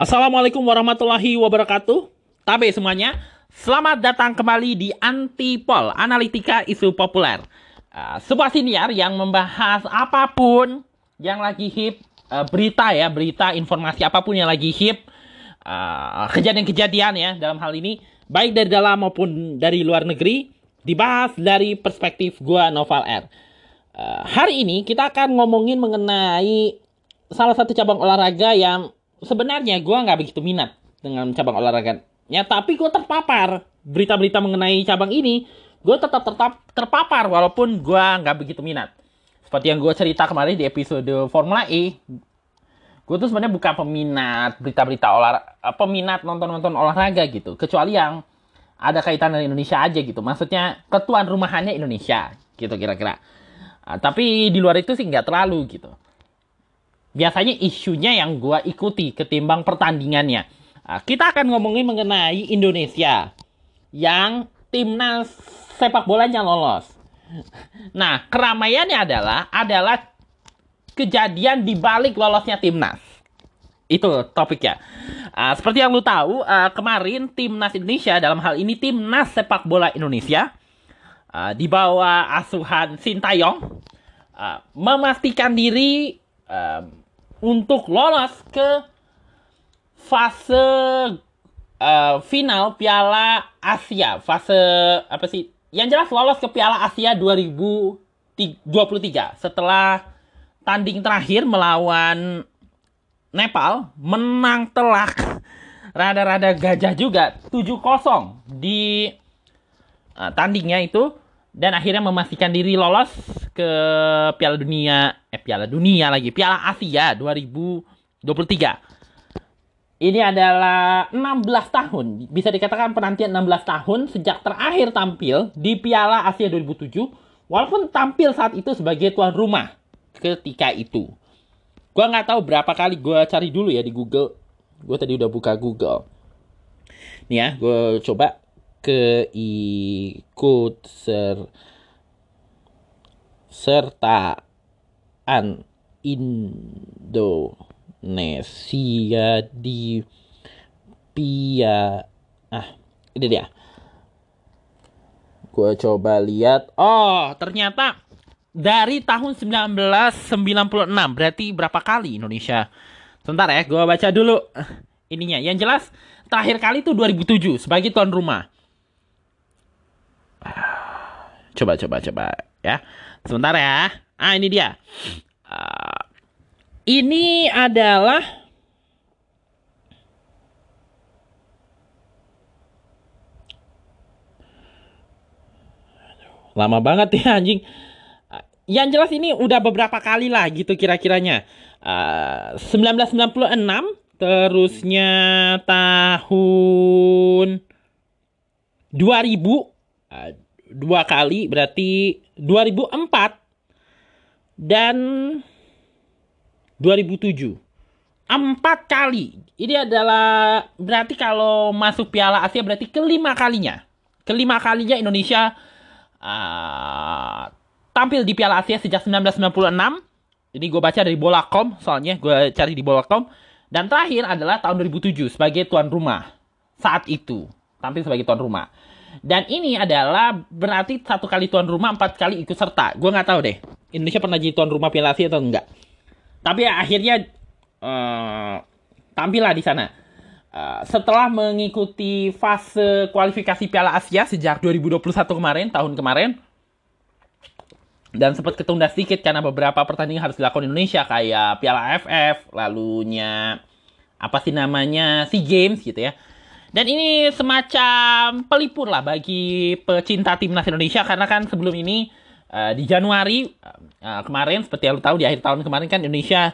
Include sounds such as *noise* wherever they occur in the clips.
Assalamualaikum warahmatullahi wabarakatuh. Tabe semuanya, selamat datang kembali di Antipol, Analitika Isu Populer. Uh, sebuah siniar yang membahas apa pun yang lagi hip, uh, berita ya, berita, informasi apa pun yang lagi hip, uh, kejadian-kejadian ya dalam hal ini, baik dari dalam maupun dari luar negeri, dibahas dari perspektif gua Noval R. Uh, hari ini kita akan ngomongin mengenai salah satu cabang olahraga yang sebenarnya gue nggak begitu minat dengan cabang olahraganya tapi gue terpapar berita-berita mengenai cabang ini. Gue tetap tetap terpapar walaupun gue nggak begitu minat. Seperti yang gue cerita kemarin di episode Formula E gue tuh sebenarnya bukan peminat berita-berita olahraga peminat nonton-nonton olahraga gitu. Kecuali yang ada kaitan dengan Indonesia aja gitu. Maksudnya ketuan rumahannya Indonesia gitu kira-kira. Uh, tapi di luar itu sih nggak terlalu gitu biasanya isunya yang gue ikuti ketimbang pertandingannya. Nah, kita akan ngomongin mengenai Indonesia yang timnas sepak bolanya lolos. Nah, keramaiannya adalah adalah kejadian di balik lolosnya timnas. Itu topiknya. Uh, seperti yang lu tahu, uh, kemarin timnas Indonesia dalam hal ini timnas sepak bola Indonesia uh, di bawah asuhan Sintayong uh, memastikan diri uh, untuk lolos ke fase uh, final Piala Asia. Fase apa sih? Yang jelas lolos ke Piala Asia 2023 setelah tanding terakhir melawan Nepal menang telak rada-rada gajah juga 7-0 di uh, tandingnya itu dan akhirnya memastikan diri lolos ke Piala Dunia eh Piala Dunia lagi Piala Asia 2023 ini adalah 16 tahun. Bisa dikatakan penantian 16 tahun sejak terakhir tampil di Piala Asia 2007 walaupun tampil saat itu sebagai tuan rumah ketika itu. Gua nggak tahu berapa kali gua cari dulu ya di Google. Gue tadi udah buka Google. Nih ya gue coba keikut ser sertaan Indonesia di Pia. Ah ini dia. Gue coba lihat. Oh ternyata dari tahun 1996 berarti berapa kali Indonesia? Sebentar ya gue baca dulu ininya. Yang jelas terakhir kali itu 2007 sebagai tuan rumah. Coba, coba, coba ya. Sebentar ya. Ah, ini dia. Uh, ini adalah lama banget ya anjing. Yang jelas ini udah beberapa kali lah gitu kira-kiranya. Uh, 1996 terusnya tahun 2000 uh, dua kali berarti 2004 dan 2007 empat kali. Ini adalah berarti kalau masuk Piala Asia berarti kelima kalinya. Kelima kalinya Indonesia uh, tampil di Piala Asia sejak 1996 ini gue baca dari Bola.com soalnya gue cari di Bola.com dan terakhir adalah tahun 2007 sebagai tuan rumah saat itu. Tampil sebagai tuan rumah dan ini adalah berarti satu kali tuan rumah, empat kali ikut serta. Gue nggak tahu deh. Indonesia pernah jadi tuan rumah Piala Asia atau enggak. Tapi ya, akhirnya uh, tampil lah di sana. Uh, setelah mengikuti fase kualifikasi Piala Asia sejak 2021 kemarin, tahun kemarin, dan sempat ketunda sedikit karena beberapa pertandingan harus dilakukan Indonesia kayak Piala AFF, lalunya apa sih namanya SEA Games gitu ya. Dan ini semacam pelipur lah bagi pecinta timnas Indonesia karena kan sebelum ini uh, di Januari uh, kemarin seperti yang lo tahu di akhir tahun kemarin kan Indonesia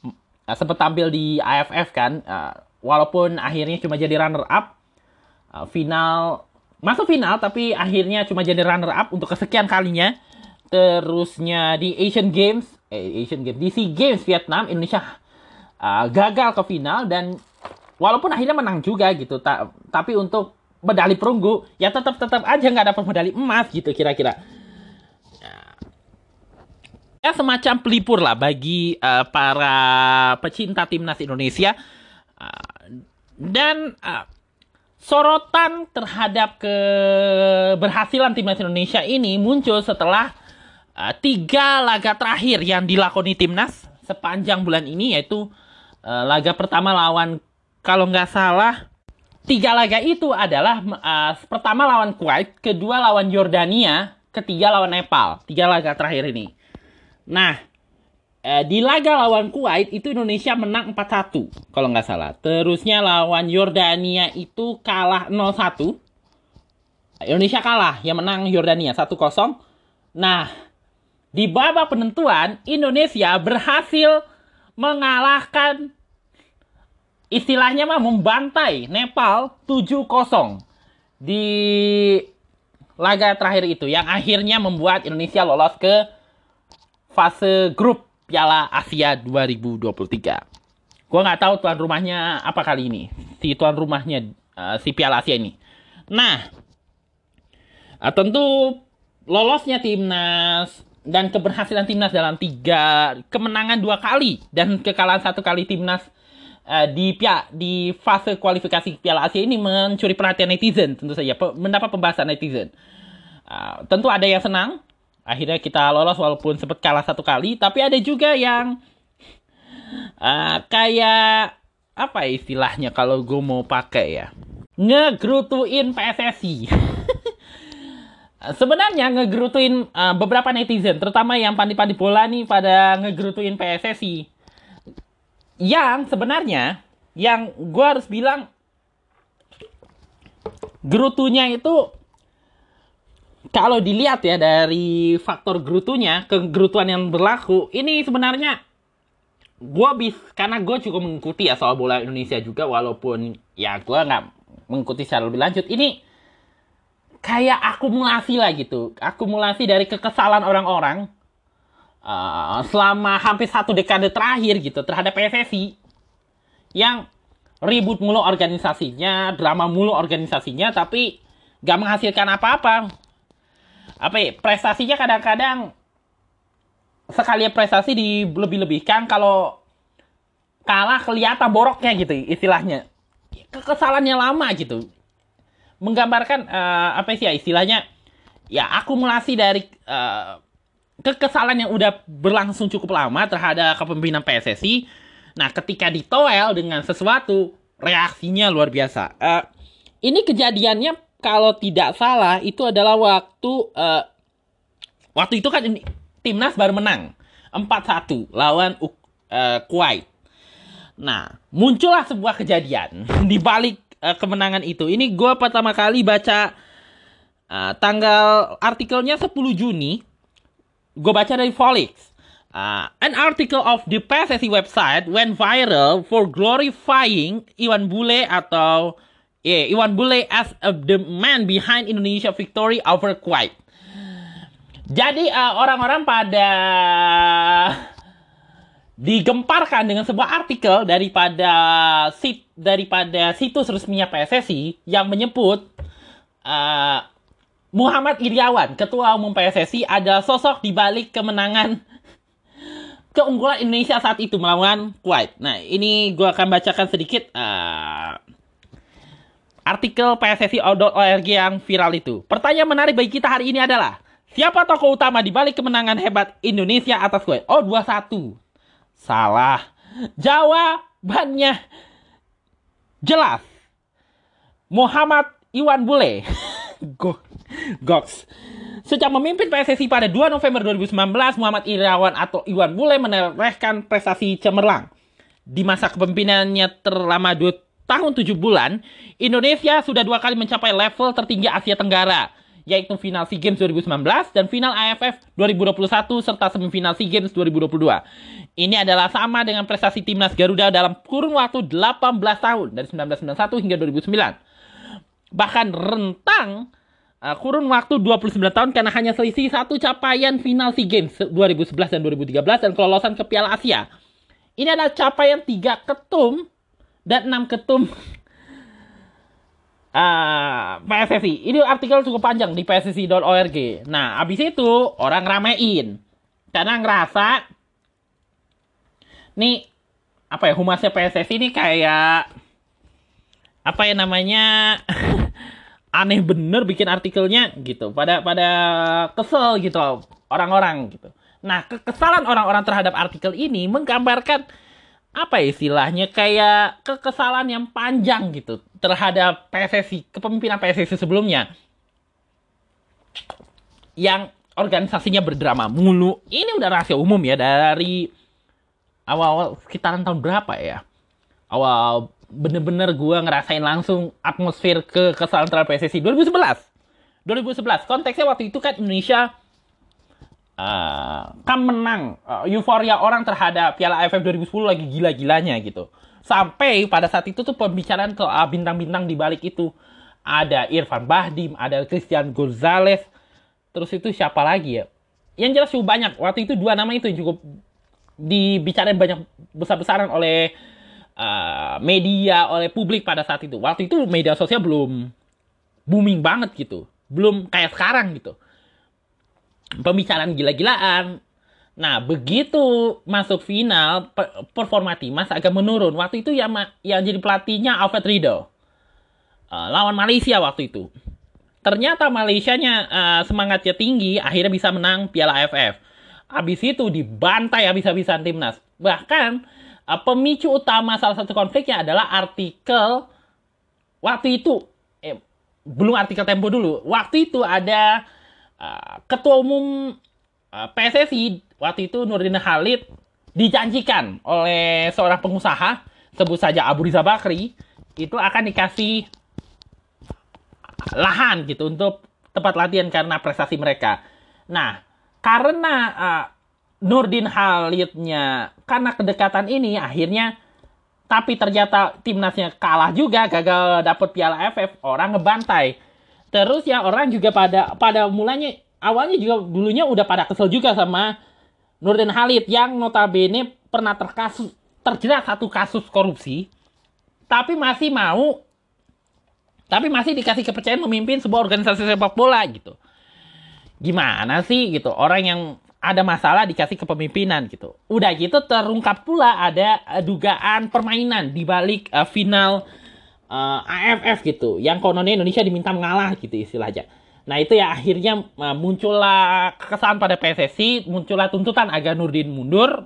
uh, sempat tampil di AFF kan uh, walaupun akhirnya cuma jadi runner up uh, final masuk final tapi akhirnya cuma jadi runner up untuk kesekian kalinya. Terusnya di Asian Games eh, Asian Games di Games Vietnam Indonesia uh, gagal ke final dan walaupun akhirnya menang juga gitu ta tapi untuk medali perunggu ya tetap tetap aja nggak dapat medali emas gitu kira-kira. Ya semacam pelipur lah bagi uh, para pecinta timnas Indonesia. Uh, dan uh, sorotan terhadap keberhasilan timnas Indonesia ini muncul setelah uh, tiga laga terakhir yang dilakoni timnas sepanjang bulan ini yaitu uh, laga pertama lawan kalau nggak salah tiga laga itu adalah uh, pertama lawan Kuwait, kedua lawan Yordania, ketiga lawan Nepal. Tiga laga terakhir ini. Nah, eh, di laga lawan Kuwait itu Indonesia menang 4-1 kalau nggak salah. Terusnya lawan Yordania itu kalah 0-1. Indonesia kalah, yang menang Yordania 1-0. Nah, di babak penentuan Indonesia berhasil mengalahkan istilahnya mah membantai Nepal 7-0 di laga terakhir itu yang akhirnya membuat Indonesia lolos ke fase grup Piala Asia 2023. Gua nggak tahu tuan rumahnya apa kali ini. Si tuan rumahnya uh, si Piala Asia ini. Nah, uh, tentu lolosnya timnas dan keberhasilan timnas dalam tiga kemenangan dua kali dan kekalahan satu kali timnas uh, di pia di fase kualifikasi Piala Asia ini mencuri perhatian netizen tentu saja. Mendapat pembahasan netizen. Uh, tentu ada yang senang, akhirnya kita lolos walaupun sempat kalah satu kali. Tapi ada juga yang uh, kayak apa istilahnya kalau gue mau pakai ya? Ngegrutuin PSSI *laughs* sebenarnya ngegrutuin uh, beberapa netizen terutama yang pandi-pandi bola nih pada ngegrutuin PSSI yang sebenarnya yang gue harus bilang gerutunya itu kalau dilihat ya dari faktor gerutunya, kegerutuan yang berlaku, ini sebenarnya gue bis karena gue cukup mengikuti ya soal bola Indonesia juga walaupun ya gue nggak mengikuti secara lebih lanjut. Ini kayak akumulasi lah gitu. Akumulasi dari kekesalan orang-orang uh, selama hampir satu dekade terakhir gitu terhadap PSSI yang ribut mulu organisasinya drama mulu organisasinya tapi gak menghasilkan apa-apa. Apa ya, prestasinya kadang-kadang sekali prestasi di lebih-lebihkan kalau kalah kelihatan boroknya gitu istilahnya. Kekesalannya lama gitu. Menggambarkan uh, apa sih ya istilahnya? Ya akumulasi dari uh, kekesalan yang udah berlangsung cukup lama terhadap kepemimpinan PSSI nah ketika ditoel dengan sesuatu reaksinya luar biasa uh, ini kejadiannya kalau tidak salah itu adalah waktu uh, waktu itu kan timnas baru menang 4-1 lawan uh, Kuwait. Nah, muncullah sebuah kejadian *laughs* di balik uh, kemenangan itu. Ini gue pertama kali baca uh, tanggal artikelnya 10 Juni. Gue baca dari Volix. Uh, an article of the PSSI website went viral for glorifying Iwan Bule atau Yeah, Iwan Bule as uh, the man behind Indonesia victory over Kuwait. Jadi uh, orang-orang pada digemparkan dengan sebuah artikel daripada sit daripada situs resminya PSSI yang menyebut uh, Muhammad Iriawan, ketua umum PSSI adalah sosok di balik kemenangan *laughs* keunggulan Indonesia saat itu melawan Kuwait. Nah, ini gue akan bacakan sedikit uh, artikel pssi.org yang viral itu. Pertanyaan menarik bagi kita hari ini adalah, siapa tokoh utama di balik kemenangan hebat Indonesia atas Kuwait? Oh, 2-1. Salah. Jawabannya jelas. Muhammad Iwan Bule. *laughs* Goks. Sejak memimpin PSSI pada 2 November 2019, Muhammad Irawan atau Iwan Bule menorehkan prestasi cemerlang. Di masa kepemimpinannya terlama 2 tahun 7 bulan, Indonesia sudah dua kali mencapai level tertinggi Asia Tenggara, yaitu final SEA Games 2019 dan final AFF 2021 serta semifinal SEA Games 2022. Ini adalah sama dengan prestasi timnas Garuda dalam kurun waktu 18 tahun dari 1991 hingga 2009. Bahkan rentang uh, kurun waktu 29 tahun karena hanya selisih satu capaian final SEA Games 2011 dan 2013 dan kelolosan ke Piala Asia. Ini adalah capaian tiga ketum dan enam ketum *laughs* uh, PSSI. Ini artikel cukup panjang di pssi.org. Nah, abis itu orang ramein. karena ngerasa nih apa ya humasnya PSSI ini kayak apa ya namanya *laughs* aneh bener bikin artikelnya gitu. Pada pada kesel gitu orang-orang gitu. Nah kekesalan orang-orang terhadap artikel ini menggambarkan apa ya istilahnya? Kayak kekesalan yang panjang gitu terhadap PSSI kepemimpinan PSSI sebelumnya. Yang organisasinya berdrama mulu. Ini udah rahasia umum ya dari awal-awal sekitaran tahun berapa ya? Awal bener-bener gue ngerasain langsung atmosfer ke kesalahan terhadap PSSI 2011 2011 konteksnya waktu itu kan Indonesia uh, kan menang. Uh, euforia orang terhadap Piala AFF 2010 lagi gila-gilanya gitu. Sampai pada saat itu tuh pembicaraan ke uh, bintang-bintang di balik itu. Ada Irfan Bahdim ada Christian Gonzalez. Terus itu siapa lagi ya? Yang jelas cukup banyak. Waktu itu dua nama itu cukup dibicarain banyak besar-besaran oleh uh, media, oleh publik pada saat itu. Waktu itu media sosial belum booming banget gitu. Belum kayak sekarang gitu. Pembicaraan gila-gilaan. Nah, begitu masuk final, performa Timas agak menurun. Waktu itu yang, yang jadi pelatihnya Alfred Riedel. Uh, lawan Malaysia waktu itu. Ternyata Malaysianya uh, semangatnya tinggi, akhirnya bisa menang Piala AFF habis itu dibantai habis-habisan timnas. Bahkan pemicu utama salah satu konfliknya adalah artikel waktu itu eh, belum artikel Tempo dulu. Waktu itu ada uh, ketua umum uh, PSSI waktu itu Nurdin Halid dijanjikan oleh seorang pengusaha sebut saja Abu Riza Bakri itu akan dikasih lahan gitu untuk tempat latihan karena prestasi mereka. Nah, karena uh, Nurdin Halidnya. Karena kedekatan ini akhirnya tapi ternyata timnasnya kalah juga gagal dapet piala AFF orang ngebantai. Terus ya orang juga pada pada mulanya awalnya juga dulunya udah pada kesel juga sama Nurdin Halid yang notabene pernah terkasus terjerat satu kasus korupsi. Tapi masih mau tapi masih dikasih kepercayaan memimpin sebuah organisasi sepak bola gitu. Gimana sih gitu. Orang yang ada masalah dikasih kepemimpinan gitu. Udah gitu terungkap pula ada uh, dugaan permainan di balik uh, final uh, AFF gitu. Yang kononnya Indonesia diminta mengalah gitu istilahnya. Nah itu ya akhirnya uh, muncullah kesan pada PSSI, muncullah tuntutan agar Nurdin mundur.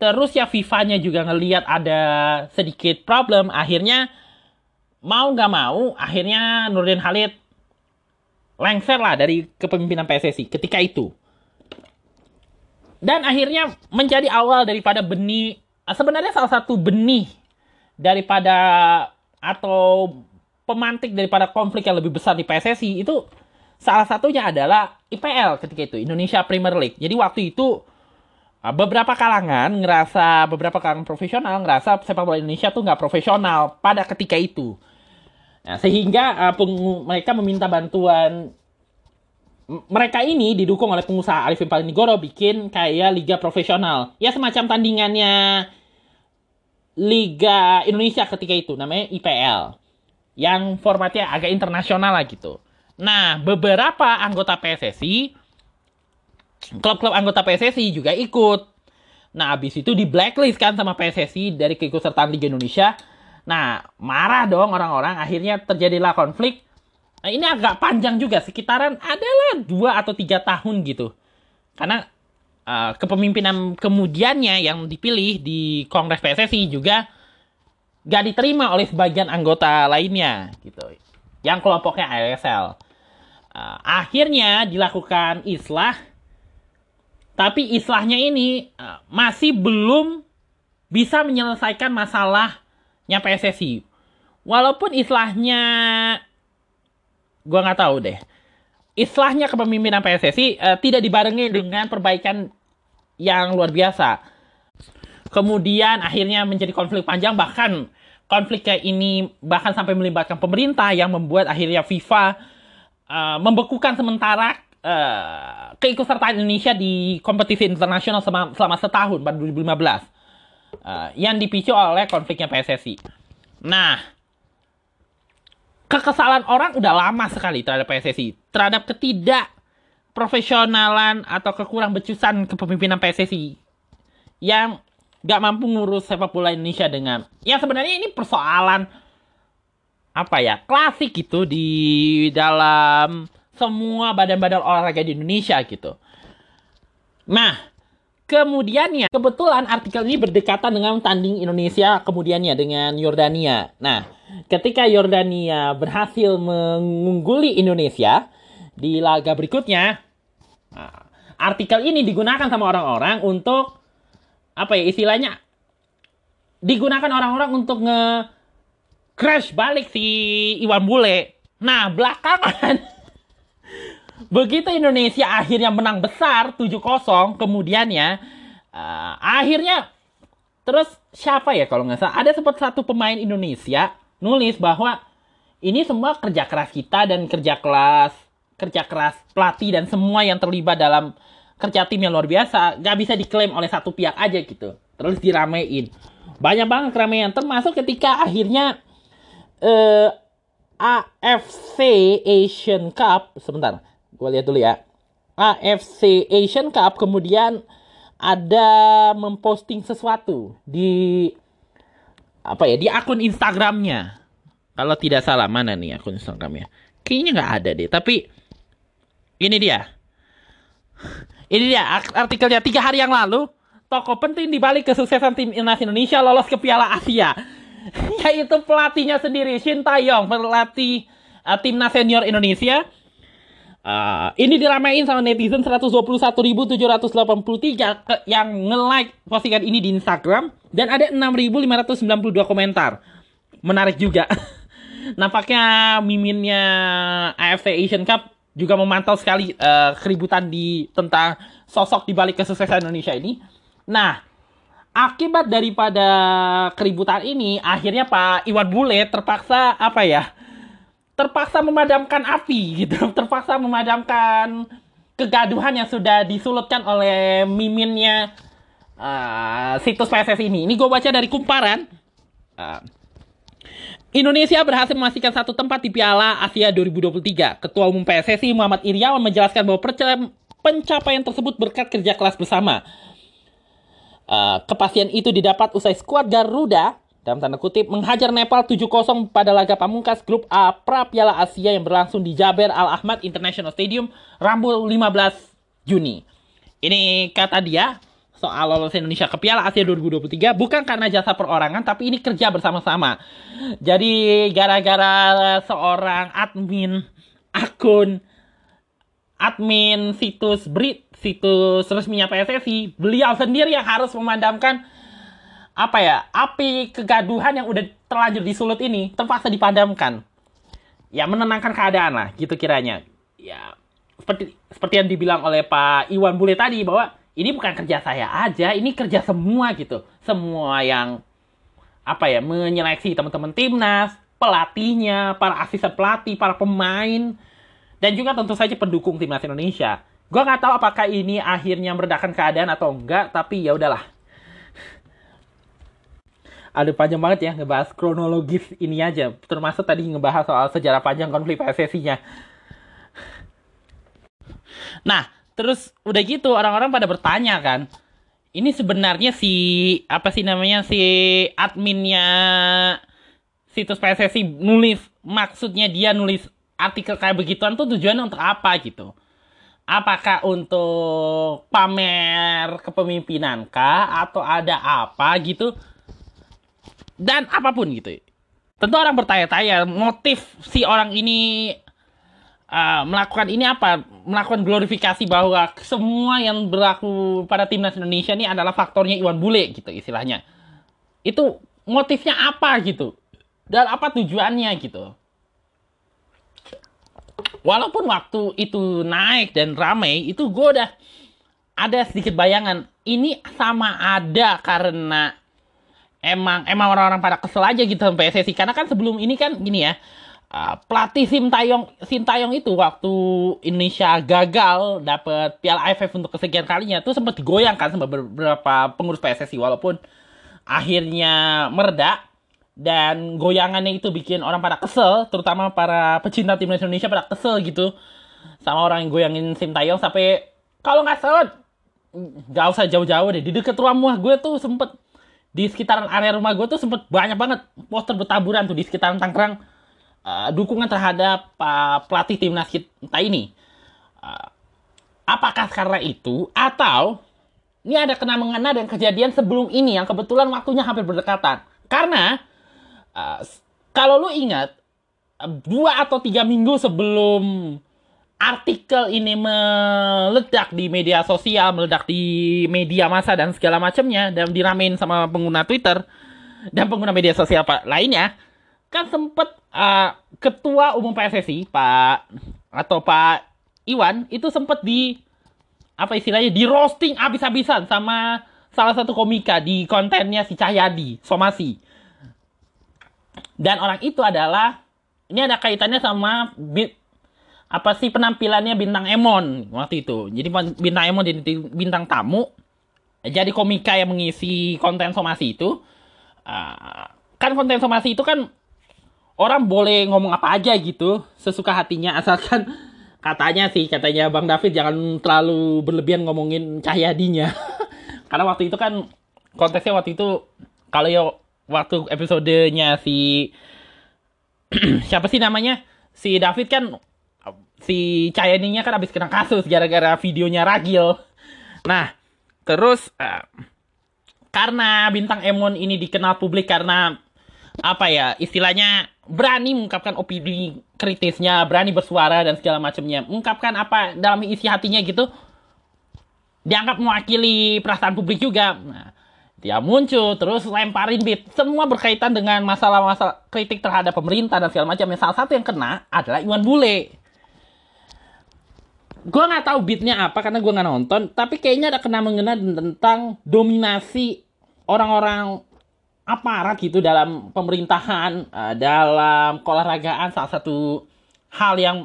Terus ya FIFA-nya juga ngelihat ada sedikit problem, akhirnya mau nggak mau, akhirnya Nurdin Halid lengser lah dari kepemimpinan PSSI ketika itu. Dan akhirnya menjadi awal daripada benih, sebenarnya salah satu benih daripada atau pemantik daripada konflik yang lebih besar di PSSI itu salah satunya adalah IPL ketika itu, Indonesia Premier League. Jadi waktu itu beberapa kalangan ngerasa, beberapa kalangan profesional ngerasa sepak bola Indonesia tuh nggak profesional pada ketika itu. Nah, sehingga uh, mereka meminta bantuan mereka ini didukung oleh pengusaha Arifin Palinigoro bikin kayak liga profesional. Ya semacam tandingannya Liga Indonesia ketika itu namanya IPL. Yang formatnya agak internasional lah gitu. Nah, beberapa anggota PSSI klub-klub anggota PSSI juga ikut. Nah, habis itu di blacklist kan sama PSSI dari keikutsertaan Liga Indonesia Nah, marah dong orang-orang. Akhirnya terjadilah konflik. Nah, ini agak panjang juga, sekitaran adalah dua atau tiga tahun gitu. Karena uh, kepemimpinan kemudiannya yang dipilih di Kongres PSSI juga gak diterima oleh sebagian anggota lainnya gitu. Yang kelompoknya ASL. Uh, akhirnya dilakukan islah, tapi islahnya ini uh, masih belum bisa menyelesaikan masalah nya PSSI. Walaupun islahnya gua nggak tahu deh. Islahnya kepemimpinan PSSI uh, eh, tidak dibarengi dengan perbaikan yang luar biasa. Kemudian akhirnya menjadi konflik panjang bahkan konflik kayak ini bahkan sampai melibatkan pemerintah yang membuat akhirnya FIFA uh, membekukan sementara uh, keikutsertaan Indonesia di kompetisi internasional selama, selama setahun pada 2015 uh, yang dipicu oleh konfliknya PSSI. Nah, kekesalan orang udah lama sekali terhadap PSSI, terhadap ketidak profesionalan atau kekurang becusan kepemimpinan PSSI yang gak mampu ngurus sepak bola Indonesia dengan ya sebenarnya ini persoalan apa ya klasik gitu di dalam semua badan-badan olahraga di Indonesia gitu. Nah, kemudiannya kebetulan artikel ini berdekatan dengan tanding Indonesia kemudiannya dengan Yordania. Nah, ketika Yordania berhasil mengungguli Indonesia di laga berikutnya, nah, artikel ini digunakan sama orang-orang untuk apa ya istilahnya digunakan orang-orang untuk nge crash balik si Iwan Bule. Nah, belakangan *laughs* begitu Indonesia akhirnya menang besar 7-0 kemudiannya uh, akhirnya terus siapa ya kalau nggak salah? Ada sempat satu pemain Indonesia nulis bahwa ini semua kerja keras kita dan kerja keras kerja keras pelatih dan semua yang terlibat dalam kerja tim yang luar biasa nggak bisa diklaim oleh satu pihak aja gitu. Terus diramein. Banyak banget keramaian termasuk ketika akhirnya uh, AFC Asian Cup sebentar gue lihat dulu ya. AFC Asian Cup kemudian ada memposting sesuatu di apa ya di akun Instagramnya. Kalau tidak salah mana nih akun Instagramnya? Kayaknya nggak ada deh tapi ini dia. Ini dia artikelnya. Tiga hari yang lalu toko penting di balik kesuksesan tim Indonesia lolos ke Piala Asia. *laughs* Yaitu pelatihnya sendiri Shin Taeyong pelatih uh, timnas senior Indonesia Uh, ini diramein sama netizen 121.783 yang nge-like postingan ini di Instagram dan ada 6.592 komentar. Menarik juga. *laughs* Nampaknya miminnya AFC Asian Cup juga memantau sekali uh, keributan di tentang sosok di balik kesuksesan Indonesia ini. Nah, akibat daripada keributan ini akhirnya Pak Iwan Bule terpaksa apa ya terpaksa memadamkan api *laughs* gitu terpaksa memadamkan kegaduhan yang sudah disulutkan oleh miminnya uh, situs PSS ini ini gue baca dari kumparan uh, Indonesia berhasil memastikan satu tempat di Piala Asia 2023. Ketua Umum PSSI Muhammad Iriawan menjelaskan bahwa pencapaian tersebut berkat kerja kelas bersama. Uh, kepastian itu didapat usai skuad Garuda dalam tanda kutip menghajar Nepal 7-0 pada laga pamungkas grup A pra Piala Asia yang berlangsung di Jaber Al Ahmad International Stadium Rabu 15 Juni. Ini kata dia soal lolos Indonesia ke Piala Asia 2023 bukan karena jasa perorangan tapi ini kerja bersama-sama. Jadi gara-gara seorang admin akun admin situs Brit situs resminya PSSI, beliau sendiri yang harus memadamkan apa ya api kegaduhan yang udah terlanjur disulut ini terpaksa dipadamkan. Ya menenangkan keadaan lah gitu kiranya. Ya seperti seperti yang dibilang oleh Pak Iwan Bule tadi bahwa ini bukan kerja saya aja ini kerja semua gitu. Semua yang apa ya menyeleksi teman-teman timnas pelatihnya para asisten pelatih para pemain dan juga tentu saja pendukung timnas Indonesia. Gue nggak tahu apakah ini akhirnya meredakan keadaan atau enggak tapi ya udahlah ada panjang banget ya ngebahas kronologis ini aja. Termasuk tadi ngebahas soal sejarah panjang konflik PSSI-nya nah terus udah gitu orang-orang pada bertanya kan ini sebenarnya si apa sih namanya si adminnya situs PSSI nulis maksudnya dia nulis artikel kayak begituan tuh tujuannya untuk apa gitu? Apakah untuk pamer kepemimpinan kah? Atau ada apa gitu dan apa pun gitu. Tentu orang bertanya-tanya motif si orang ini uh, melakukan ini apa? Melakukan glorifikasi bahwa semua yang berlaku pada timnas Indonesia ini adalah faktornya Iwan Bule gitu istilahnya. Itu motifnya apa gitu? Dan apa tujuannya gitu? Walaupun waktu itu naik dan ramai, itu gue udah ada sedikit bayangan. Ini sama ada karena emang emang orang-orang pada kesel aja gitu sama PSSI karena kan sebelum ini kan gini ya uh, pelatih Sintayong Sintayong itu waktu Indonesia gagal dapat Piala AFF untuk kesekian kalinya tuh sempat digoyangkan sama beberapa pengurus PSSI walaupun akhirnya mereda dan goyangannya itu bikin orang pada kesel terutama para pecinta timnas Indonesia pada kesel gitu sama orang yang goyangin Sintayong sampai kalau nggak salah nggak usah jauh-jauh deh di dekat rumah gue tuh sempet di sekitaran area rumah gue tuh sempet banyak banget poster bertaburan tuh di sekitaran Tangerang. Uh, dukungan terhadap uh, pelatih timnas kita ini. Uh, apakah karena itu atau ini ada kena mengena dan kejadian sebelum ini yang kebetulan waktunya hampir berdekatan? Karena uh, kalau lu ingat dua atau tiga minggu sebelum artikel ini meledak di media sosial, meledak di media massa dan segala macamnya dan diramein sama pengguna Twitter dan pengguna media sosial pak lainnya, kan sempet uh, ketua umum PSSI Pak atau Pak Iwan itu sempet di apa istilahnya di roasting abis-abisan sama salah satu komika di kontennya si Cahyadi Somasi. Dan orang itu adalah ini ada kaitannya sama apa sih penampilannya bintang Emon waktu itu. Jadi bintang Emon jadi bintang tamu. Jadi komika yang mengisi konten somasi itu. Uh, kan konten somasi itu kan orang boleh ngomong apa aja gitu sesuka hatinya asalkan *laughs* katanya sih katanya Bang David jangan terlalu berlebihan ngomongin Cahyadinya. *laughs* Karena waktu itu kan konteksnya waktu itu kalau ya waktu episodenya si *clears throat* siapa sih namanya? Si David kan si Cayaninya kan habis kena kasus gara-gara videonya ragil. Nah, terus uh, karena bintang Emon ini dikenal publik karena apa ya istilahnya berani mengungkapkan opini kritisnya, berani bersuara dan segala macamnya, mengungkapkan apa dalam isi hatinya gitu, dianggap mewakili perasaan publik juga. Nah, dia muncul terus lemparin beat semua berkaitan dengan masalah-masalah kritik terhadap pemerintah dan segala macam yang salah satu yang kena adalah Iwan Bule gue nggak tahu beatnya apa karena gue nggak nonton tapi kayaknya ada kena mengena tentang dominasi orang-orang aparat gitu dalam pemerintahan uh, dalam keolahragaan salah satu hal yang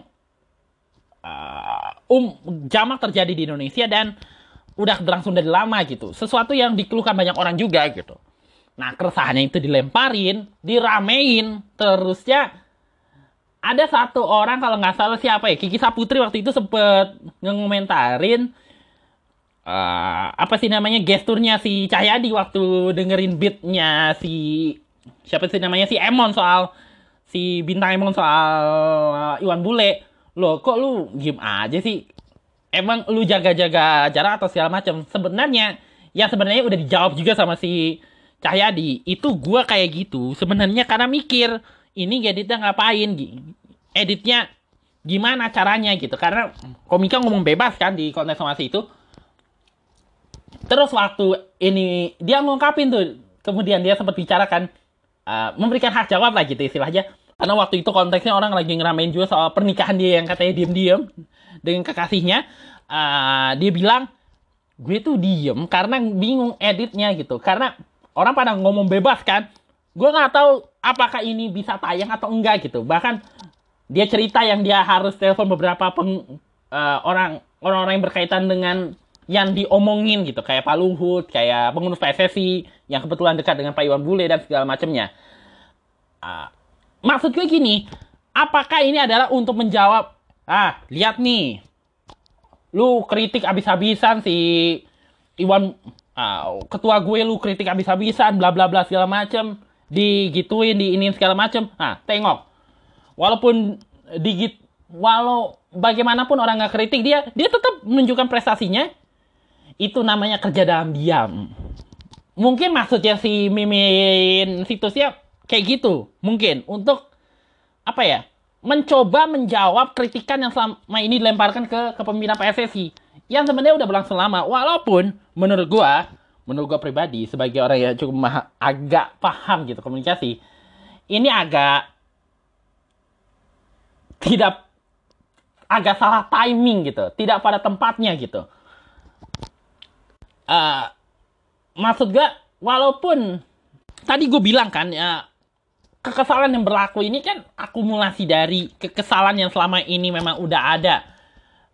uh, um jamak terjadi di Indonesia dan udah berlangsung dari lama gitu. Sesuatu yang dikeluhkan banyak orang juga gitu. Nah, keresahannya itu dilemparin, diramein, terusnya ada satu orang kalau nggak salah siapa ya, Kiki Saputri waktu itu sempet ngomentarin uh, apa sih namanya gesturnya si Cahyadi waktu dengerin beatnya si siapa sih namanya si Emon soal si bintang Emon soal uh, Iwan Bule. Loh, kok lu game aja sih? emang lu jaga-jaga jarak atau segala macam sebenarnya yang sebenarnya udah dijawab juga sama si Cahyadi itu gua kayak gitu sebenarnya karena mikir ini editnya ngapain? Editnya gimana caranya gitu. Karena komika ngomong bebas kan di konten somasi itu. Terus waktu ini dia ngungkapin tuh kemudian dia sempat bicarakan uh, memberikan hak jawab lah gitu istilahnya. Karena waktu itu konteksnya orang lagi ngeramein juga soal pernikahan dia yang katanya diem-diem dengan kekasihnya uh, dia bilang gue tuh diem karena bingung editnya gitu. Karena orang pada ngomong bebas kan. Gue nggak tahu apakah ini bisa tayang atau enggak gitu. Bahkan dia cerita yang dia harus telepon beberapa peng, uh, orang orang-orang yang berkaitan dengan yang diomongin gitu. Kayak Pak Luhut kayak pengurus PSSI yang kebetulan dekat dengan Pak Iwan Bule dan segala macamnya. Uh, maksud gue gini apakah ini adalah untuk menjawab ah lihat nih lu kritik abis-abisan si Iwan uh, ketua gue lu kritik abis-abisan bla bla bla segala macem digituin di ini segala macem. Nah tengok. Walaupun digit walau bagaimanapun orang nggak kritik dia dia tetap menunjukkan prestasinya. Itu namanya kerja dalam diam. Mungkin maksudnya si mimin situsnya kayak gitu. Mungkin untuk apa ya mencoba menjawab kritikan yang selama ini dilemparkan ke kepemimpinan PSSI yang sebenarnya udah berlangsung lama. Walaupun menurut gua menurut gua pribadi sebagai orang yang cukup maha, agak paham gitu komunikasi ini agak tidak agak salah timing gitu tidak pada tempatnya gitu. Uh, maksud gua walaupun tadi gue bilang kan ya kekesalan yang berlaku ini kan akumulasi dari kekesalan yang selama ini memang udah ada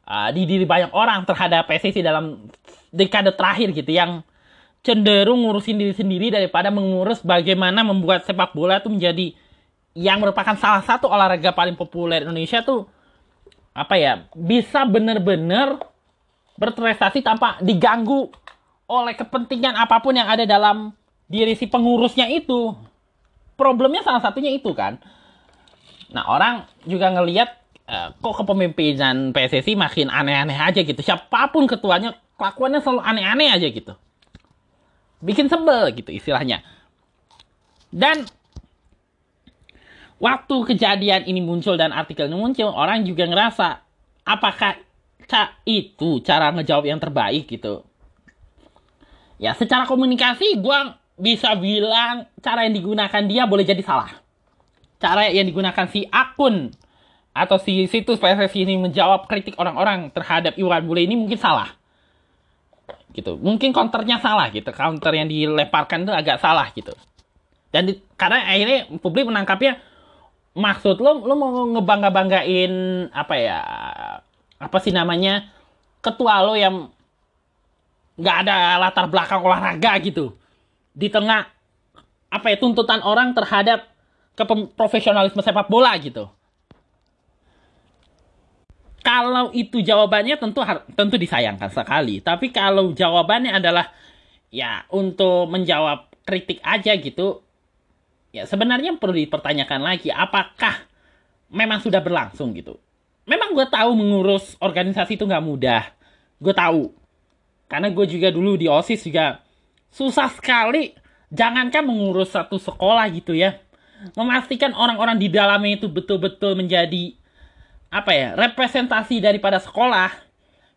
uh, di diri banyak orang terhadap PSSI dalam dekade terakhir gitu yang cenderung ngurusin diri sendiri daripada mengurus bagaimana membuat sepak bola itu menjadi yang merupakan salah satu olahraga paling populer Indonesia tuh apa ya bisa bener-bener berprestasi tanpa diganggu oleh kepentingan apa pun yang ada dalam diri si pengurusnya itu. Problemnya salah satunya itu kan. Nah orang juga ngelihat uh, kok kepemimpinan PSSI makin aneh-aneh aja gitu. Siapa pun ketuanya kelakuannya selalu aneh-aneh aja gitu. Bikin sebel gitu istilahnya. Dan waktu kejadian ini muncul dan artikel ini muncul, orang juga ngerasa apakah itu cara ngejawab yang terbaik gitu. Ya secara komunikasi gue bisa bilang cara yang digunakan dia boleh jadi salah. Cara yang digunakan si akun atau si situs PSSI ini menjawab kritik orang-orang terhadap Iwan Bule ini mungkin salah. Gitu. Mungkin counternya salah gitu. Counter yang dilemparkan itu agak salah gitu. Dan di, karena akhirnya publik menangkapnya maksud lo lo mau ngebangga banggain apa ya apa sih namanya ketua lo yang nggak ada latar belakang olahraga gitu di tengah apa ya tuntutan orang terhadap keprofesionalisme sepak bola gitu kalau itu jawabannya tentu tentu disayangkan sekali tapi kalau jawabannya adalah ya untuk menjawab kritik aja gitu ya sebenarnya perlu dipertanyakan lagi apakah memang sudah berlangsung gitu. Memang gue tahu mengurus organisasi itu nggak mudah. Gue tahu. Karena gue juga dulu di OSIS juga susah sekali. Jangankan mengurus satu sekolah gitu ya. Memastikan orang-orang di dalamnya itu betul-betul menjadi apa ya representasi daripada sekolah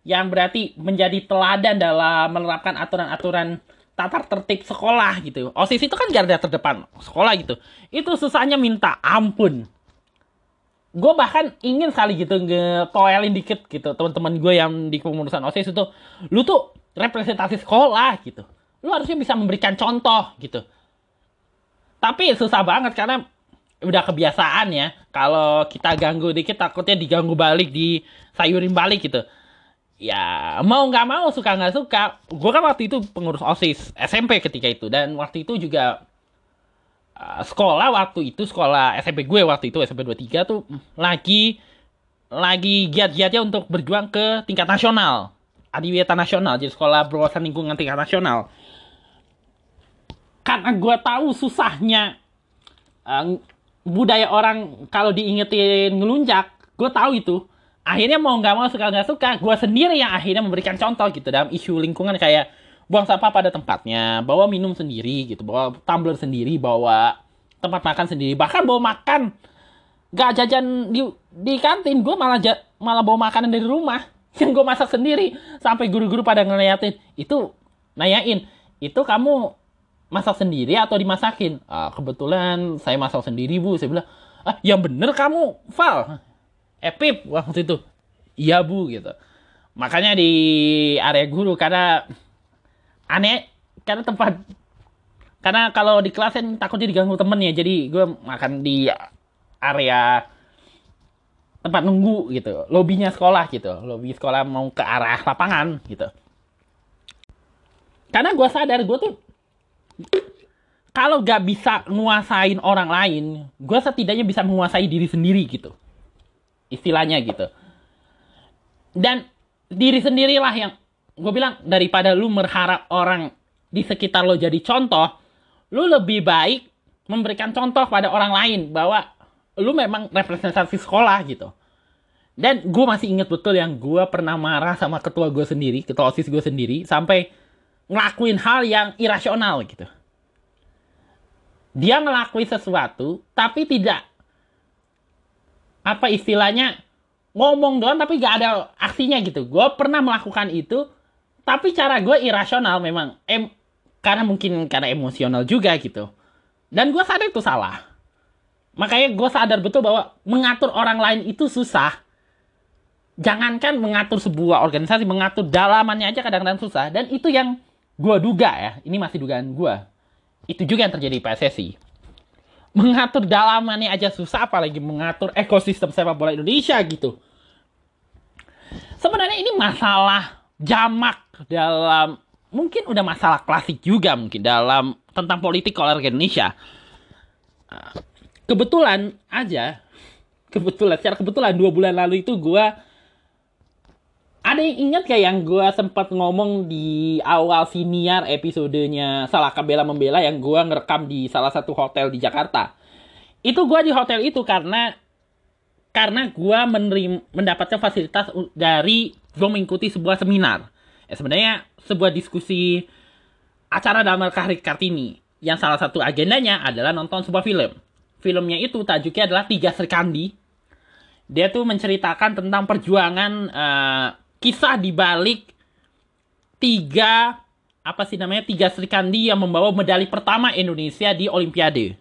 yang berarti menjadi teladan dalam menerapkan aturan-aturan tata tertib sekolah gitu. OSIS itu kan garda terdepan sekolah gitu. Itu susahnya minta ampun. Gue bahkan ingin sekali gitu nge-toelin dikit gitu teman-teman gue yang di kepengurusan OSIS itu. Lu tuh representasi sekolah gitu. Lu harusnya bisa memberikan contoh gitu. Tapi susah banget karena udah kebiasaan ya. Kalau kita ganggu dikit takutnya diganggu balik, di sayurin balik gitu. Ya mau nggak mau suka nggak suka. Gue kan waktu itu pengurus osis SMP ketika itu. Dan waktu itu juga uh, sekolah waktu itu sekolah SMP gue waktu itu SMP 23 tuh lagi lagi giat-giatnya untuk berjuang ke tingkat nasional. Adiwiyata nasional jadi sekolah berwawasan lingkungan tingkat nasional. Karena gue tahu susahnya uh, budaya orang kalau diingetin ngelunjak gue tahu itu. Akhirnya mau nggak mau suka nggak suka gue sendiri yang akhirnya memberikan contoh gitu dalam isu lingkungan kayak buang sampah pada tempatnya bawa minum sendiri gitu bawa tumbler sendiri bawa tempat makan sendiri bahkan bawa makan. Nggak jajan di di kantin gue malah ja, malah bawa makanan dari rumah *laughs* yang gue masak sendiri. Sampai guru-guru pada ngeliatin itu nanyain itu kamu masak sendiri atau dimasakin? Ah, kebetulan saya masak sendiri bu. Saya bilang ah yang bener kamu Val eh, *laughs* waktu itu. Iya bu gitu. Makanya di area guru karena aneh karena tempat karena kalau di kelas kan takutnya diganggu temen ya. Jadi gue makan di area tempat nunggu gitu. Lobinya sekolah gitu. Lobi sekolah mau ke arah lapangan gitu. Karena gue sadar gue tuh kalau gak bisa nguasain orang lain gue setidaknya bisa menguasai diri sendiri gitu. Istilahnya gitu. Dan diri sendirilah yang gue bilang daripada lu berharap orang di sekitar lo jadi contoh lu lebih baik memberikan contoh pada orang lain bahwa lu memang representasi sekolah gitu. Dan gue masih inget betul yang gue pernah marah sama ketua gue sendiri ketua osis gue sendiri sampai ngelakuin hal yang irasional gitu dia ngelakuin sesuatu tapi tidak apa istilahnya ngomong doang tapi gak ada aksinya gitu. Gue pernah melakukan itu, tapi cara gue irasional memang. Em karena mungkin karena emosional juga gitu. Dan gue sadar itu salah. Makanya gue sadar betul bahwa mengatur orang lain itu susah. Jangankan mengatur sebuah organisasi, mengatur dalamannya aja kadang-kadang susah. Dan itu yang gue duga ya, ini masih dugaan gue. Itu juga yang terjadi di PSSI mengatur dalamannya aja susah apalagi mengatur ekosistem sepak bola Indonesia gitu. Sebenarnya ini masalah jamak dalam mungkin udah masalah klasik juga mungkin dalam tentang politik olahraga Indonesia. Kebetulan aja, kebetulan secara kebetulan dua bulan lalu itu gue ada yang ingat gak yang gue sempat ngomong di awal siniar episodenya Salah Kabela Membela yang gue ngerekam di salah satu hotel di Jakarta. Itu gue di hotel itu karena karena gue mendapatkan fasilitas dari gue mengikuti sebuah seminar. Ya, sebenarnya sebuah diskusi acara dalam Kahrik Kartini yang salah satu agendanya adalah nonton sebuah film. Filmnya itu tajuknya adalah Tiga Serikandi. Dia tuh menceritakan tentang perjuangan uh, kisah di balik tiga apa sih namanya tiga Serikandi yang membawa medali pertama Indonesia di Olimpiade.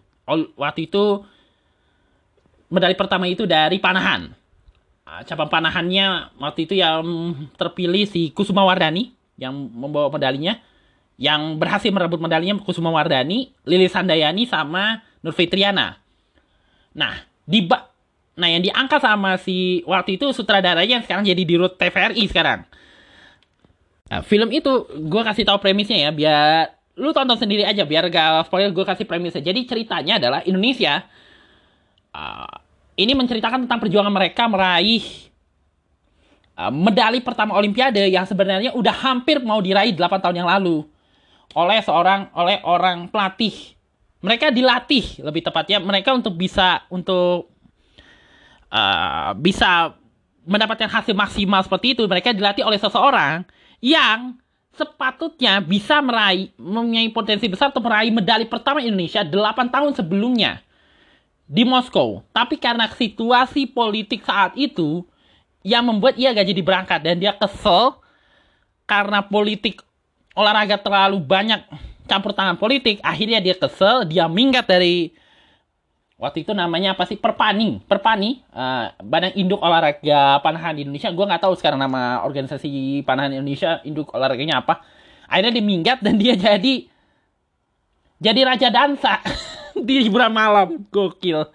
Waktu itu medali pertama itu dari panahan. Ah, cabang panahannya waktu itu yang terpilih si Kusuma Wardani yang membawa medalinya. Yang berhasil merebut medalinya Kusuma Wardani, Lilis Handayani sama Nur Fitriana. Nah, di ba Nah, yang diangkat sama si waktu itu sutradaranya yang sekarang jadi di root TVRI sekarang. Nah, film itu gue kasih tahu premisnya ya, biar lu tonton sendiri aja, biar gak spoiler gue kasih premisnya. Jadi ceritanya adalah Indonesia uh, ini menceritakan tentang perjuangan mereka meraih uh, medali pertama Olimpiade yang sebenarnya udah hampir mau diraih 8 tahun yang lalu oleh seorang oleh orang pelatih. Mereka dilatih lebih tepatnya mereka untuk bisa untuk uh, bisa mendapatkan hasil maksimal seperti itu, mereka dilatih oleh seseorang yang sepatutnya bisa meraih mempunyai potensi besar untuk meraih medali pertama Indonesia 8 tahun sebelumnya di Moskow. Tapi karena situasi politik saat itu yang membuat ia gak jadi berangkat dan dia kesel karena politik olahraga terlalu banyak campur tangan politik, akhirnya dia kesel, dia minggat dari waktu itu namanya apa sih? Perpani. Perpani uh, Badan Induk Olahraga Panahan di Indonesia. Gue nggak tahu sekarang nama organisasi panahan Indonesia induk olahraganya apa. Akhirnya dia minggat dan dia jadi jadi raja dansa *laughs* di hiburan malam. Gokil.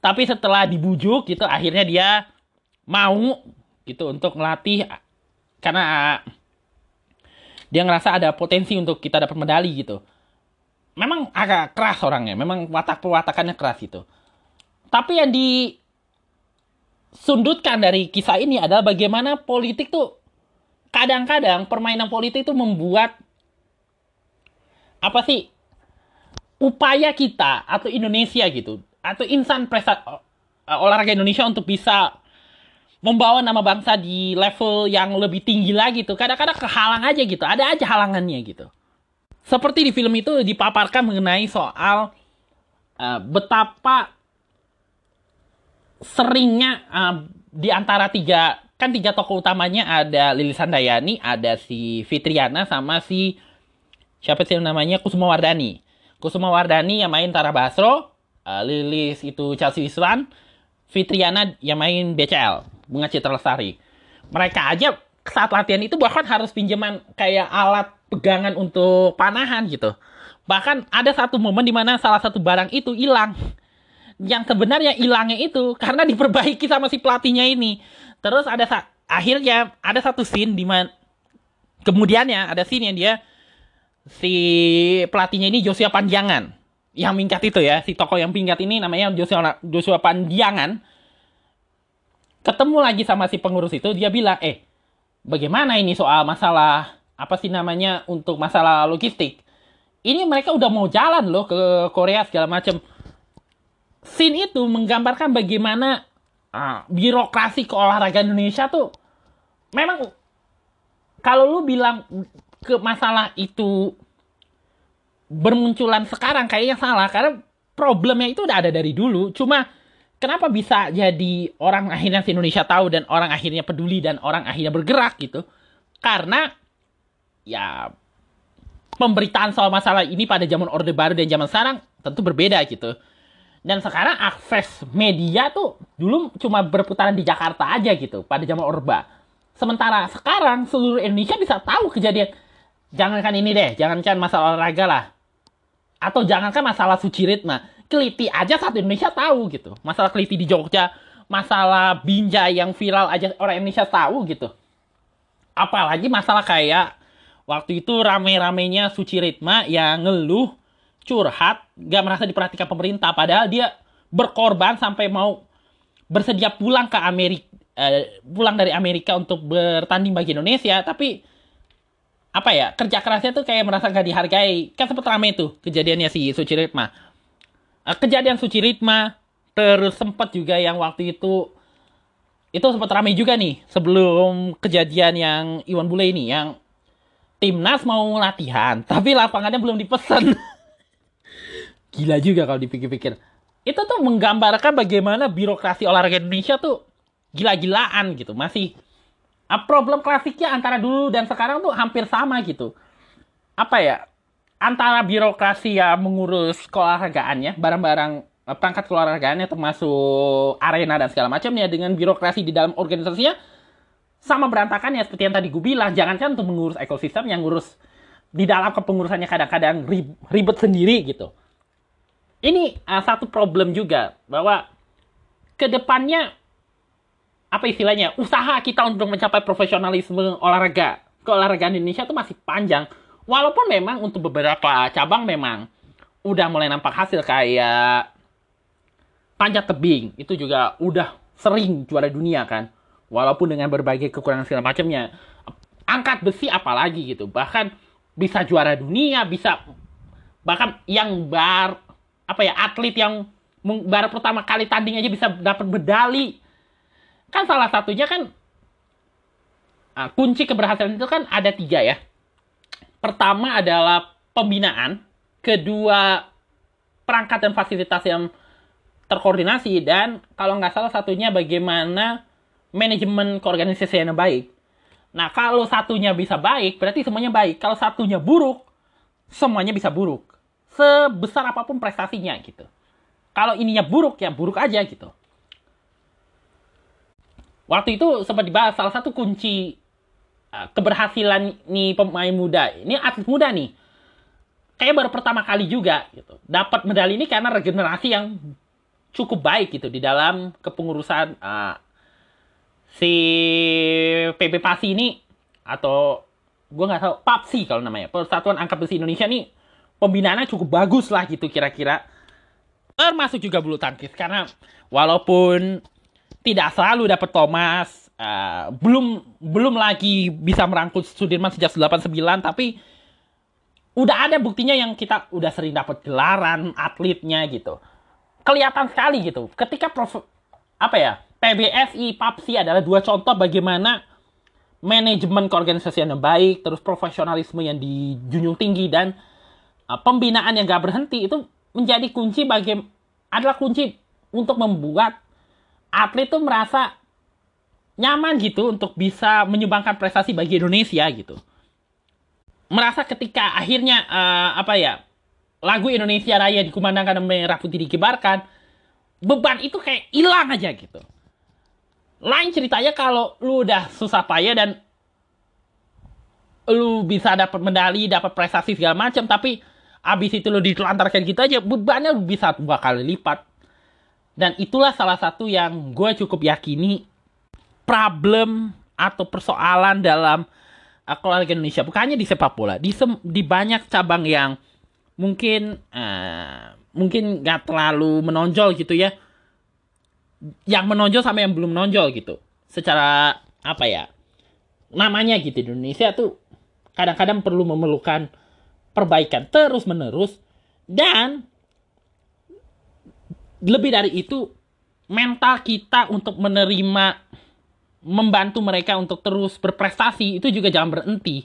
Tapi setelah dibujuk gitu akhirnya dia mau gitu untuk melatih karena dia ngerasa ada potensi untuk kita dapat medali gitu memang agak keras orangnya, memang watak pewatakannya keras itu. Tapi yang disundutkan dari kisah ini adalah bagaimana politik tuh kadang-kadang permainan politik tuh membuat apa sih upaya kita atau Indonesia gitu atau insan presa, olahraga Indonesia untuk bisa membawa nama bangsa di level yang lebih tinggi lagi tuh kadang-kadang kehalang aja gitu ada aja halangannya gitu seperti di film itu dipaparkan mengenai soal uh, betapa seringnya uh, di antara tiga kan tiga tokoh utamanya ada Lilis Handayani, ada si Fitriana sama si siapa sih namanya Kusuma Wardani. Kusuma Wardani yang main Tara Basro, uh, Lilis itu Chelsea Islan, Fitriana yang main BCL, Bunga Citra Lestari. Mereka aja saat latihan itu bahkan harus pinjaman kayak alat pegangan untuk panahan gitu. Bahkan ada satu momen di mana salah satu barang itu hilang. Yang sebenarnya hilangnya itu karena diperbaiki sama si pelatihnya ini. Terus ada sa akhirnya ada satu scene di mana kemudiannya ada scene yang dia si pelatihnya ini Joshua Panjangan yang minggat itu ya si toko yang pinggat ini namanya Joshua Joshua Panjangan ketemu lagi sama si pengurus itu dia bilang eh bagaimana ini soal masalah apa sih namanya untuk masalah logistik. Ini mereka udah mau jalan loh ke Korea segala macam scene itu menggambarkan bagaimana uh, birokrasi keolahragaan Indonesia tuh memang kalau lu bilang ke masalah itu bermunculan sekarang kayaknya salah karena problemnya itu udah ada dari dulu. Cuma kenapa bisa jadi orang akhirnya si Indonesia tahu dan orang akhirnya peduli dan orang akhirnya bergerak gitu? Karena ya pemberitaan soal masalah ini pada zaman Orde Baru dan zaman sekarang tentu berbeda gitu. Dan sekarang akses media tuh dulu cuma berputaran di Jakarta aja gitu pada zaman Orba. Sementara sekarang seluruh Indonesia bisa tahu kejadian. Jangankan ini deh, jangankan masalah olahraga lah. Atau jangankan masalah suci ritma. Keliti aja satu Indonesia tahu gitu. Masalah keliti di Jogja, masalah binjai yang viral aja orang Indonesia tahu gitu. Apalagi masalah kayak Waktu itu rame-ramenya Suci Ritma yang ngeluh, curhat, gak merasa diperhatikan pemerintah. Padahal dia berkorban sampai mau bersedia pulang ke Amerika uh, pulang dari Amerika untuk bertanding bagi Indonesia. Tapi apa ya kerja kerasnya tuh kayak merasa gak dihargai. Kan sempat rame tuh kejadiannya si Suci Ritma uh, kejadian Suci Ritma terus sempat juga yang waktu itu itu sempat ramai juga nih sebelum kejadian yang Iwan Bule ini yang timnas mau latihan tapi lapangannya belum dipesan. *laughs* Gila juga kalau dipikir-pikir. Itu tuh menggambarkan bagaimana birokrasi olahraga Indonesia tuh gila-gilaan gitu. Masih ah, problem klasiknya antara dulu dan sekarang tuh hampir sama gitu. Apa ya antara birokrasi yang mengurus keolahragaannya barang-barang eh, perangkat keolahragaannya termasuk arena dan segala macamnya dengan birokrasi di dalam organisasinya sama berantakan ya seperti yang tadi gue bilang. Jangankan untuk mengurus ekosistem yang ngurus di dalam kepengurusannya kadang-kadang ribet sendiri gitu. Ini uh, satu problem juga bahwa ke depannya apa istilahnya usaha kita untuk mencapai profesionalisme olahraga keolahragaan Indonesia itu masih panjang. Walaupun memang untuk beberapa cabang memang udah mulai nampak hasil kayak panjat tebing itu juga udah sering juara dunia kan walaupun dengan berbagai kekurangan segala macamnya angkat besi apalagi gitu bahkan bisa juara dunia bisa bahkan yang bar apa ya atlet yang baru pertama kali tanding aja bisa dapat medali kan salah satunya kan uh, kunci keberhasilan itu kan ada tiga ya. Pertama adalah pembinaan, kedua perangkat dan fasilitas yang terkoordinasi dan kalau nggak salah satunya bagaimana manajemen keorganisasian yang baik. Nah kalau satunya bisa baik berarti semuanya baik. Kalau satunya buruk semuanya bisa buruk. Sebesar apa pun prestasinya gitu. Kalau ininya buruk ya buruk aja gitu waktu itu sempat dibahas salah satu kunci uh, keberhasilan nih pemain muda ini atlet muda nih kayak baru pertama kali juga gitu dapat medali ini karena regenerasi yang cukup baik gitu di dalam kepengurusan uh, si PB Pasi ini atau gue nggak tahu PAPSI kalau namanya Persatuan Angkat Besi Indonesia nih pembinaannya cukup bagus lah gitu kira-kira. Termasuk juga bulu tangkis karena walaupun tidak selalu dapat Thomas uh, belum belum lagi bisa merangkul Sudirman sejak 89 tapi udah ada buktinya yang kita udah sering dapat gelaran atletnya gitu. Kelihatan sekali gitu. Ketika prof apa ya PBSI PAPSI adalah dua contoh bagaimana manajemen keorganisasian yang baik terus profesionalisme yang dijunjung tinggi dan uh, pembinaan yang gak berhenti itu menjadi kunci bagi adalah kunci untuk membuat atlet tuh merasa nyaman gitu untuk bisa menyumbangkan prestasi bagi Indonesia gitu. Merasa ketika akhirnya uh, apa ya lagu Indonesia Raya dikumandangkan dan merah putih dikibarkan, beban itu kayak hilang aja gitu. Lain ceritanya kalau lu udah susah payah dan lu bisa dapat medali, dapat prestasi segala macam, tapi abis itu lu ditelantarkan gitu aja, bebannya lu bisa dua kali lipat. Dan itulah salah satu yang gue cukup yakini problem atau persoalan dalam uh, keluarga Indonesia. Bukan hanya di sepak bola, di, di banyak cabang yang mungkin uh, mungkin nggak terlalu menonjol gitu ya. Yang menonjol sama yang belum menonjol gitu. Secara apa ya? Namanya gitu di Indonesia tuh kadang-kadang perlu memerlukan perbaikan terus menerus dan lebih dari itu mental kita untuk menerima membantu mereka untuk terus berprestasi itu juga jangan berhenti.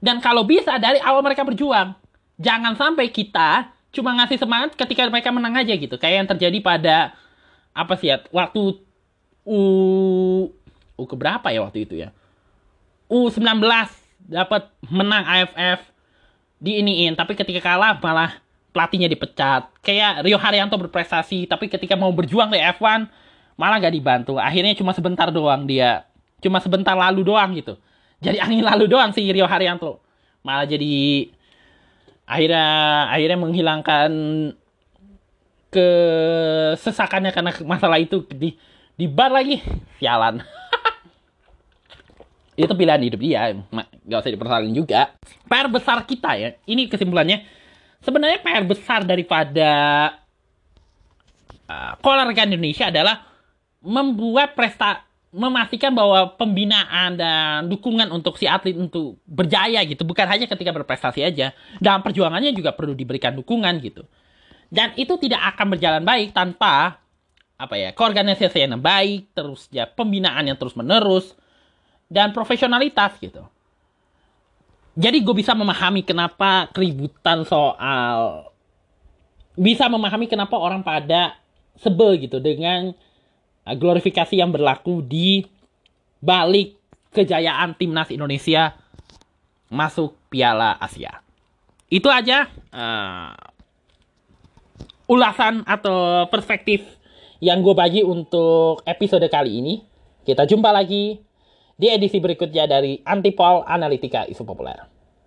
Dan kalau bisa dari awal mereka berjuang, jangan sampai kita cuma ngasih semangat ketika mereka menang aja gitu. Kayak yang terjadi pada apa sih ya waktu U U keberapa ya waktu itu ya? U19 dapat menang AFF di iniin, tapi ketika kalah malah pelatihnya dipecat. Kayak Rio Haryanto berprestasi, tapi ketika mau berjuang di F1 malah gak dibantu. Akhirnya cuma sebentar doang dia. Cuma sebentar lalu doang gitu. Jadi *laughs* angin lalu doang si Rio Haryanto. Malah jadi akhirnya akhirnya menghilangkan kesesakannya karena masalah itu di di bar lagi. Sialan. *laughs* Itu pilihan hidup dia nggak usah dipersalin juga. PR besar kita ya. Ini kesimpulannya. Sebenarnya PR besar daripada uh, Indonesia adalah membuat presta memastikan bahwa pembinaan dan dukungan untuk si atlet untuk berjaya gitu. Bukan hanya ketika berprestasi aja. Dalam perjuangannya juga perlu diberikan dukungan gitu dan itu tidak akan berjalan baik tanpa apa ya keorganisasian yang baik terus ya pembinaan yang terus menerus dan profesionalitas gitu jadi gue bisa memahami kenapa keributan soal bisa memahami kenapa orang pada sebel gitu dengan uh, glorifikasi yang berlaku di balik kejayaan timnas Indonesia masuk Piala Asia. Itu aja uh, ulasan atau perspektif yang gue bagi untuk episode kali ini. Kita jumpa lagi di edisi berikutnya dari Antipol Analitika Isu Populer.